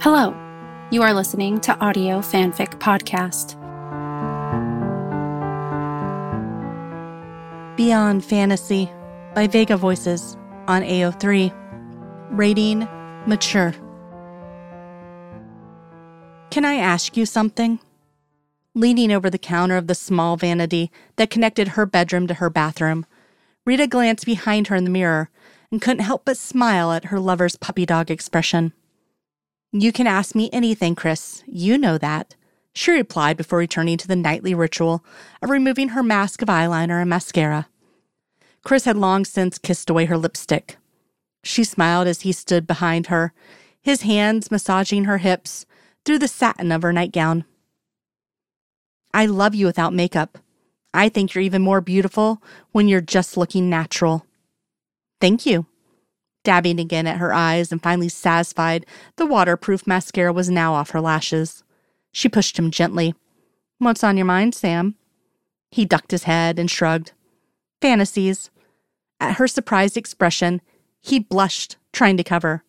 Hello, you are listening to Audio Fanfic Podcast. Beyond Fantasy by Vega Voices on AO3. Rating Mature. Can I ask you something? Leaning over the counter of the small vanity that connected her bedroom to her bathroom, Rita glanced behind her in the mirror and couldn't help but smile at her lover's puppy dog expression. You can ask me anything, Chris. You know that, she replied before returning to the nightly ritual of removing her mask of eyeliner and mascara. Chris had long since kissed away her lipstick. She smiled as he stood behind her, his hands massaging her hips through the satin of her nightgown. I love you without makeup. I think you're even more beautiful when you're just looking natural. Thank you. Dabbing again at her eyes and finally satisfied the waterproof mascara was now off her lashes. She pushed him gently. What's on your mind, Sam? He ducked his head and shrugged. Fantasies. At her surprised expression, he blushed, trying to cover.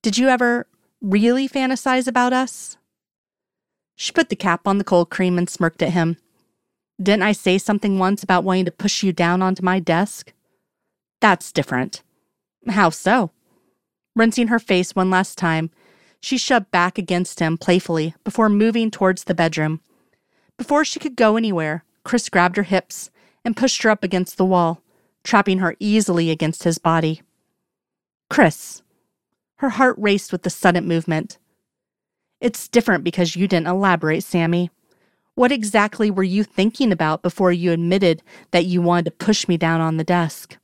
Did you ever really fantasize about us? She put the cap on the cold cream and smirked at him. Didn't I say something once about wanting to push you down onto my desk? That's different. How so? Rinsing her face one last time, she shoved back against him playfully before moving towards the bedroom. Before she could go anywhere, Chris grabbed her hips and pushed her up against the wall, trapping her easily against his body. Chris. Her heart raced with the sudden movement. It's different because you didn't elaborate, Sammy. What exactly were you thinking about before you admitted that you wanted to push me down on the desk?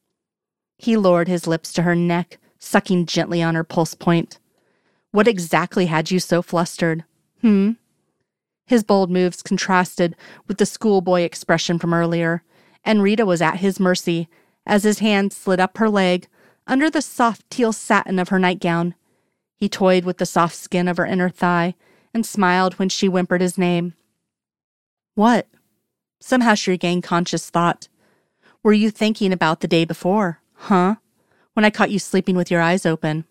He lowered his lips to her neck, sucking gently on her pulse point. What exactly had you so flustered? Hmm? His bold moves contrasted with the schoolboy expression from earlier, and Rita was at his mercy as his hand slid up her leg under the soft teal satin of her nightgown. He toyed with the soft skin of her inner thigh and smiled when she whimpered his name. What? Somehow she regained conscious thought. Were you thinking about the day before? Huh? When I caught you sleeping with your eyes open.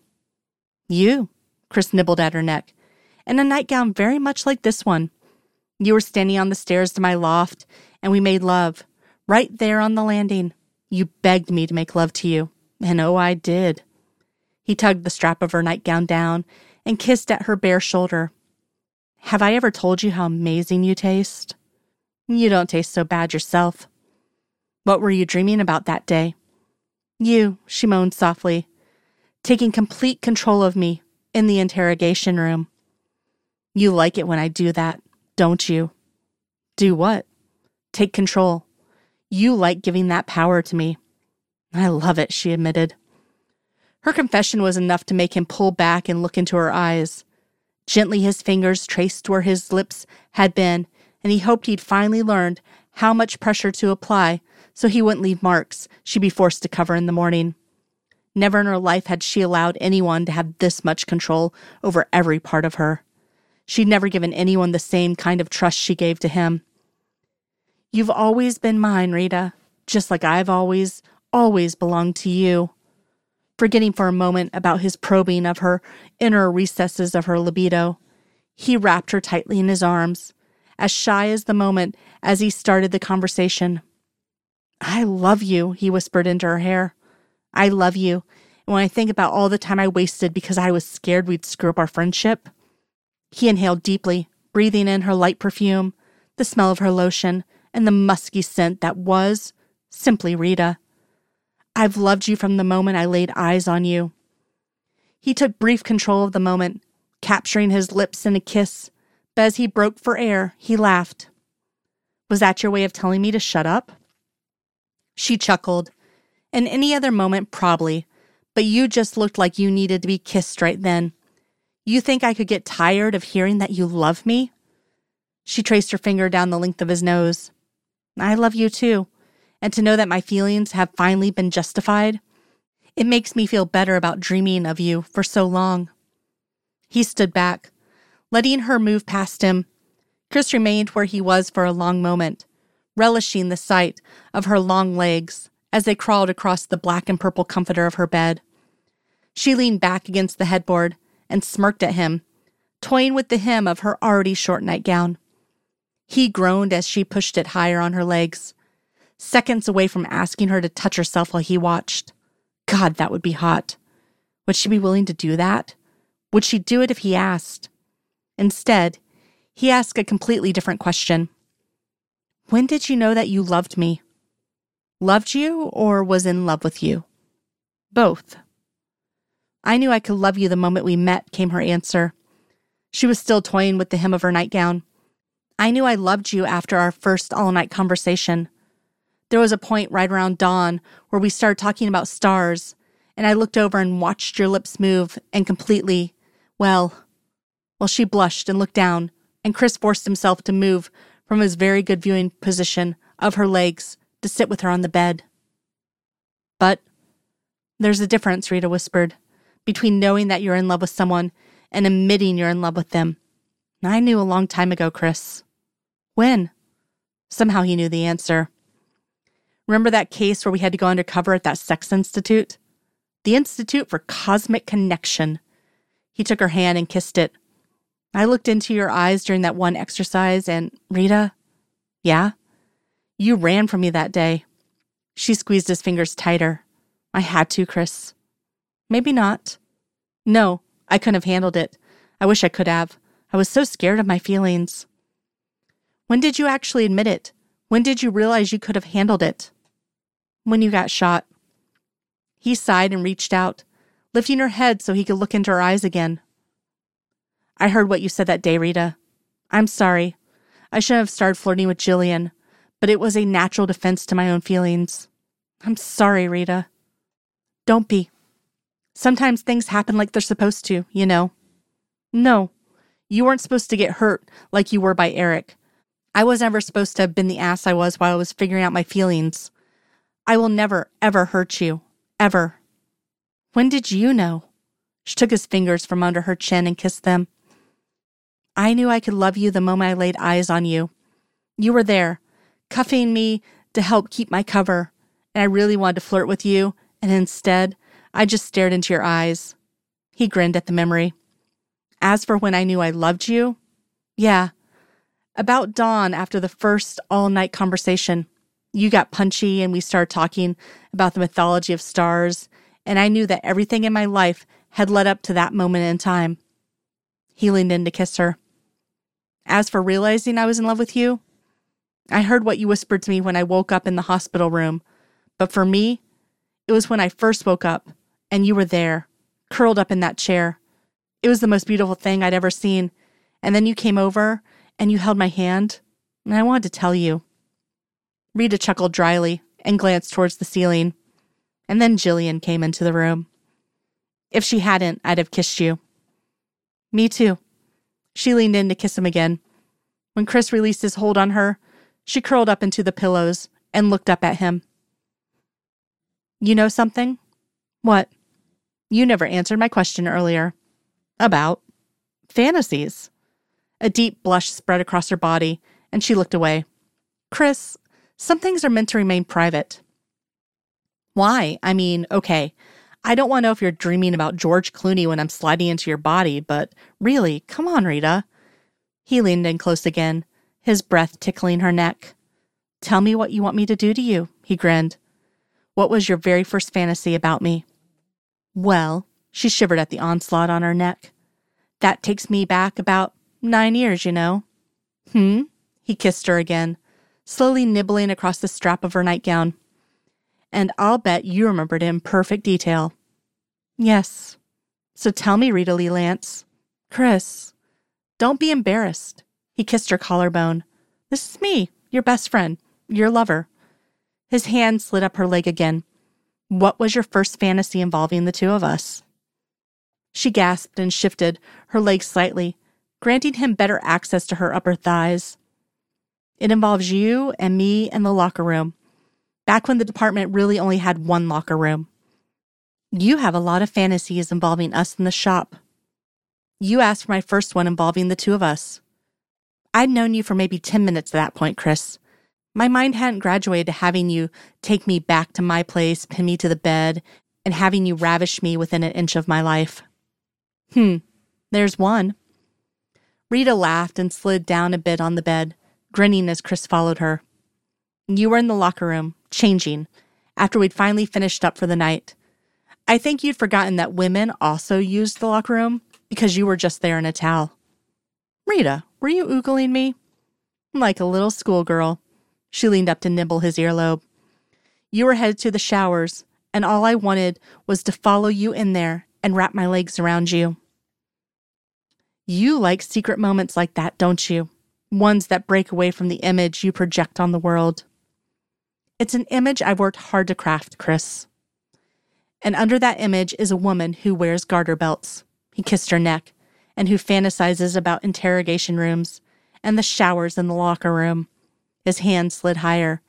You, Chris nibbled at her neck, in a nightgown very much like this one. You were standing on the stairs to my loft, and we made love, right there on the landing. You begged me to make love to you, and oh, I did. He tugged the strap of her nightgown down and kissed at her bare shoulder. Have I ever told you how amazing you taste? You don't taste so bad yourself. What were you dreaming about that day? You, she moaned softly, taking complete control of me in the interrogation room. You like it when I do that, don't you? Do what? Take control. You like giving that power to me. I love it, she admitted. Her confession was enough to make him pull back and look into her eyes. Gently, his fingers traced where his lips had been, and he hoped he'd finally learned how much pressure to apply so he wouldn't leave marks she'd be forced to cover in the morning. Never in her life had she allowed anyone to have this much control over every part of her. She'd never given anyone the same kind of trust she gave to him. You've always been mine, Rita, just like I've always, always belonged to you. Forgetting for a moment about his probing of her inner recesses of her libido, he wrapped her tightly in his arms, as shy as the moment as he started the conversation. I love you, he whispered into her hair. I love you. And when I think about all the time I wasted because I was scared we'd screw up our friendship, he inhaled deeply, breathing in her light perfume, the smell of her lotion, and the musky scent that was simply Rita. I've loved you from the moment I laid eyes on you. He took brief control of the moment, capturing his lips in a kiss, as he broke for air, he laughed. Was that your way of telling me to shut up? She chuckled. In any other moment, probably, but you just looked like you needed to be kissed right then. You think I could get tired of hearing that you love me? She traced her finger down the length of his nose. I love you too, and to know that my feelings have finally been justified, it makes me feel better about dreaming of you for so long. He stood back, letting her move past him. Chris remained where he was for a long moment, relishing the sight of her long legs as they crawled across the black and purple comforter of her bed. She leaned back against the headboard and smirked at him, toying with the hem of her already short nightgown. He groaned as she pushed it higher on her legs, seconds away from asking her to touch herself while he watched. God, that would be hot. Would she be willing to do that? Would she do it if he asked? Instead, he asked a completely different question. When did you know that you loved me? Loved you or was in love with you? Both. I knew I could love you the moment we met, came her answer. She was still toying with the hem of her nightgown. I knew I loved you after our first all night conversation. There was a point right around dawn where we started talking about stars, and I looked over and watched your lips move and completely, well, well, she blushed and looked down, and Chris forced himself to move from his very good viewing position of her legs to sit with her on the bed. But there's a difference, Rita whispered, between knowing that you're in love with someone and admitting you're in love with them. I knew a long time ago, Chris. When? Somehow he knew the answer. Remember that case where we had to go undercover at that sex institute? The Institute for Cosmic Connection. He took her hand and kissed it. I looked into your eyes during that one exercise, and Rita, yeah, you ran from me that day. She squeezed his fingers tighter. I had to, Chris. Maybe not. No, I couldn't have handled it. I wish I could have. I was so scared of my feelings. When did you actually admit it? When did you realize you could have handled it? When you got shot. He sighed and reached out, lifting her head so he could look into her eyes again. I heard what you said that day, Rita. I'm sorry. I shouldn't have started flirting with Jillian, but it was a natural defense to my own feelings. I'm sorry, Rita. Don't be. Sometimes things happen like they're supposed to, you know. No, you weren't supposed to get hurt like you were by Eric. I was never supposed to have been the ass I was while I was figuring out my feelings. I will never, ever hurt you. Ever. When did you know? She took his fingers from under her chin and kissed them. I knew I could love you the moment I laid eyes on you. You were there, cuffing me to help keep my cover, and I really wanted to flirt with you, and instead, I just stared into your eyes. He grinned at the memory. As for when I knew I loved you, yeah, about dawn after the first all night conversation, you got punchy and we started talking about the mythology of stars, and I knew that everything in my life had led up to that moment in time. He leaned in to kiss her. As for realizing I was in love with you, I heard what you whispered to me when I woke up in the hospital room, but for me, it was when I first woke up and you were there, curled up in that chair. It was the most beautiful thing I'd ever seen. And then you came over and you held my hand, and I wanted to tell you. Rita chuckled dryly and glanced towards the ceiling. And then Jillian came into the room. If she hadn't, I'd have kissed you. Me too. She leaned in to kiss him again. When Chris released his hold on her, she curled up into the pillows and looked up at him. You know something? What? You never answered my question earlier. About fantasies. A deep blush spread across her body, and she looked away. Chris, some things are meant to remain private. Why? I mean, okay, I don't want to know if you're dreaming about George Clooney when I'm sliding into your body, but really, come on, Rita. He leaned in close again, his breath tickling her neck. Tell me what you want me to do to you, he grinned. What was your very first fantasy about me? Well, she shivered at the onslaught on her neck. That takes me back about nine years, you know. Hmm? He kissed her again, slowly nibbling across the strap of her nightgown and I'll bet you remembered in perfect detail. Yes. So tell me, Rita Lee Lance. Chris, don't be embarrassed. He kissed her collarbone. This is me, your best friend, your lover. His hand slid up her leg again. What was your first fantasy involving the two of us? She gasped and shifted her leg slightly, granting him better access to her upper thighs. It involves you and me in the locker room back when the department really only had one locker room. You have a lot of fantasies involving us in the shop. You asked for my first one involving the two of us. I'd known you for maybe 10 minutes at that point, Chris. My mind hadn't graduated to having you take me back to my place, pin me to the bed, and having you ravish me within an inch of my life. Hmm, there's one. Rita laughed and slid down a bit on the bed, grinning as Chris followed her. You were in the locker room, changing, after we'd finally finished up for the night. I think you'd forgotten that women also used the locker room because you were just there in a towel. Rita, were you oogling me? Like a little schoolgirl. She leaned up to nibble his earlobe. You were headed to the showers, and all I wanted was to follow you in there and wrap my legs around you. You like secret moments like that, don't you? Ones that break away from the image you project on the world. It's an image I've worked hard to craft, Chris. And under that image is a woman who wears garter belts. He kissed her neck, and who fantasizes about interrogation rooms and the showers in the locker room. His hand slid higher,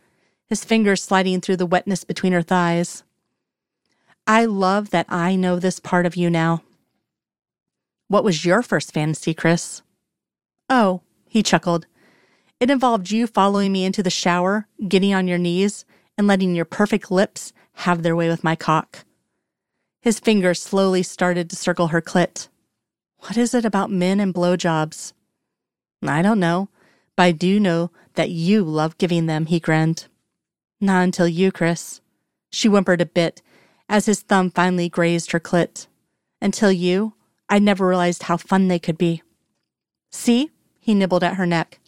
his fingers sliding through the wetness between her thighs. I love that I know this part of you now. What was your first fantasy, Chris? Oh, he chuckled. It involved you following me into the shower, getting on your knees, and letting your perfect lips have their way with my cock. His fingers slowly started to circle her clit. What is it about men and blowjobs? I don't know, but I do know that you love giving them, he grinned. Not until you, Chris. She whimpered a bit as his thumb finally grazed her clit. Until you, I never realized how fun they could be. See? He nibbled at her neck.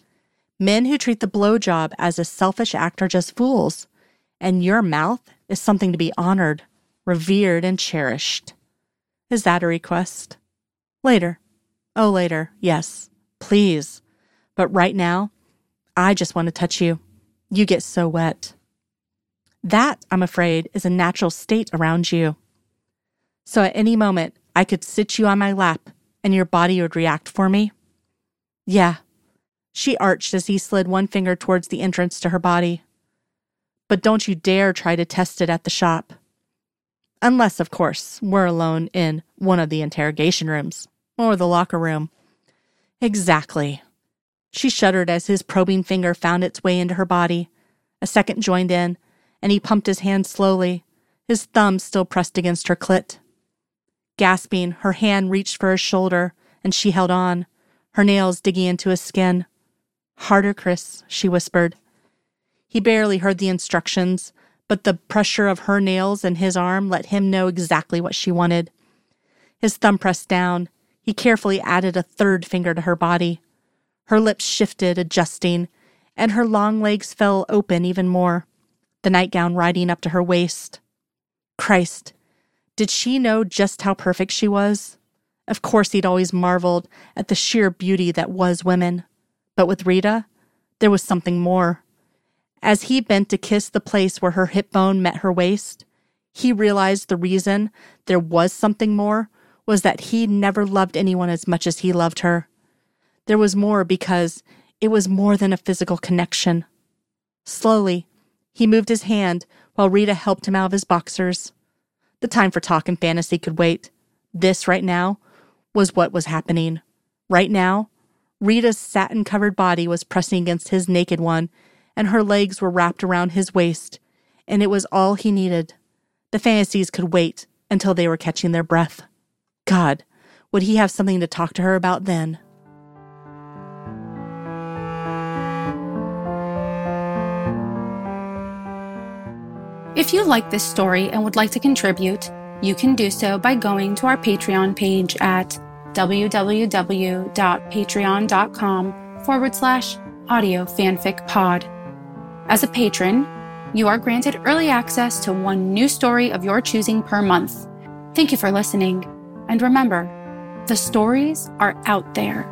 Men who treat the blowjob as a selfish act are just fools, and your mouth is something to be honored, revered, and cherished. Is that a request? Later. Oh, later, yes. Please. But right now, I just want to touch you. You get so wet. That, I'm afraid, is a natural state around you. So at any moment, I could sit you on my lap and your body would react for me? Yeah. She arched as he slid one finger towards the entrance to her body. But don't you dare try to test it at the shop. Unless, of course, we're alone in one of the interrogation rooms or the locker room. Exactly. She shuddered as his probing finger found its way into her body. A second joined in, and he pumped his hand slowly, his thumb still pressed against her clit. Gasping, her hand reached for his shoulder, and she held on, her nails digging into his skin. Harder, Chris, she whispered. He barely heard the instructions, but the pressure of her nails and his arm let him know exactly what she wanted. His thumb pressed down. He carefully added a third finger to her body. Her lips shifted, adjusting, and her long legs fell open even more the nightgown riding up to her waist. Christ, did she know just how perfect she was? Of course, he'd always marveled at the sheer beauty that was women. But with Rita, there was something more. As he bent to kiss the place where her hip bone met her waist, he realized the reason there was something more was that he never loved anyone as much as he loved her. There was more because it was more than a physical connection. Slowly, he moved his hand while Rita helped him out of his boxers. The time for talk and fantasy could wait. This, right now, was what was happening. Right now, Rita's satin covered body was pressing against his naked one, and her legs were wrapped around his waist, and it was all he needed. The fantasies could wait until they were catching their breath. God, would he have something to talk to her about then? If you like this story and would like to contribute, you can do so by going to our Patreon page at www.patreon.com forward slash audio fanfic pod. As a patron, you are granted early access to one new story of your choosing per month. Thank you for listening, and remember, the stories are out there.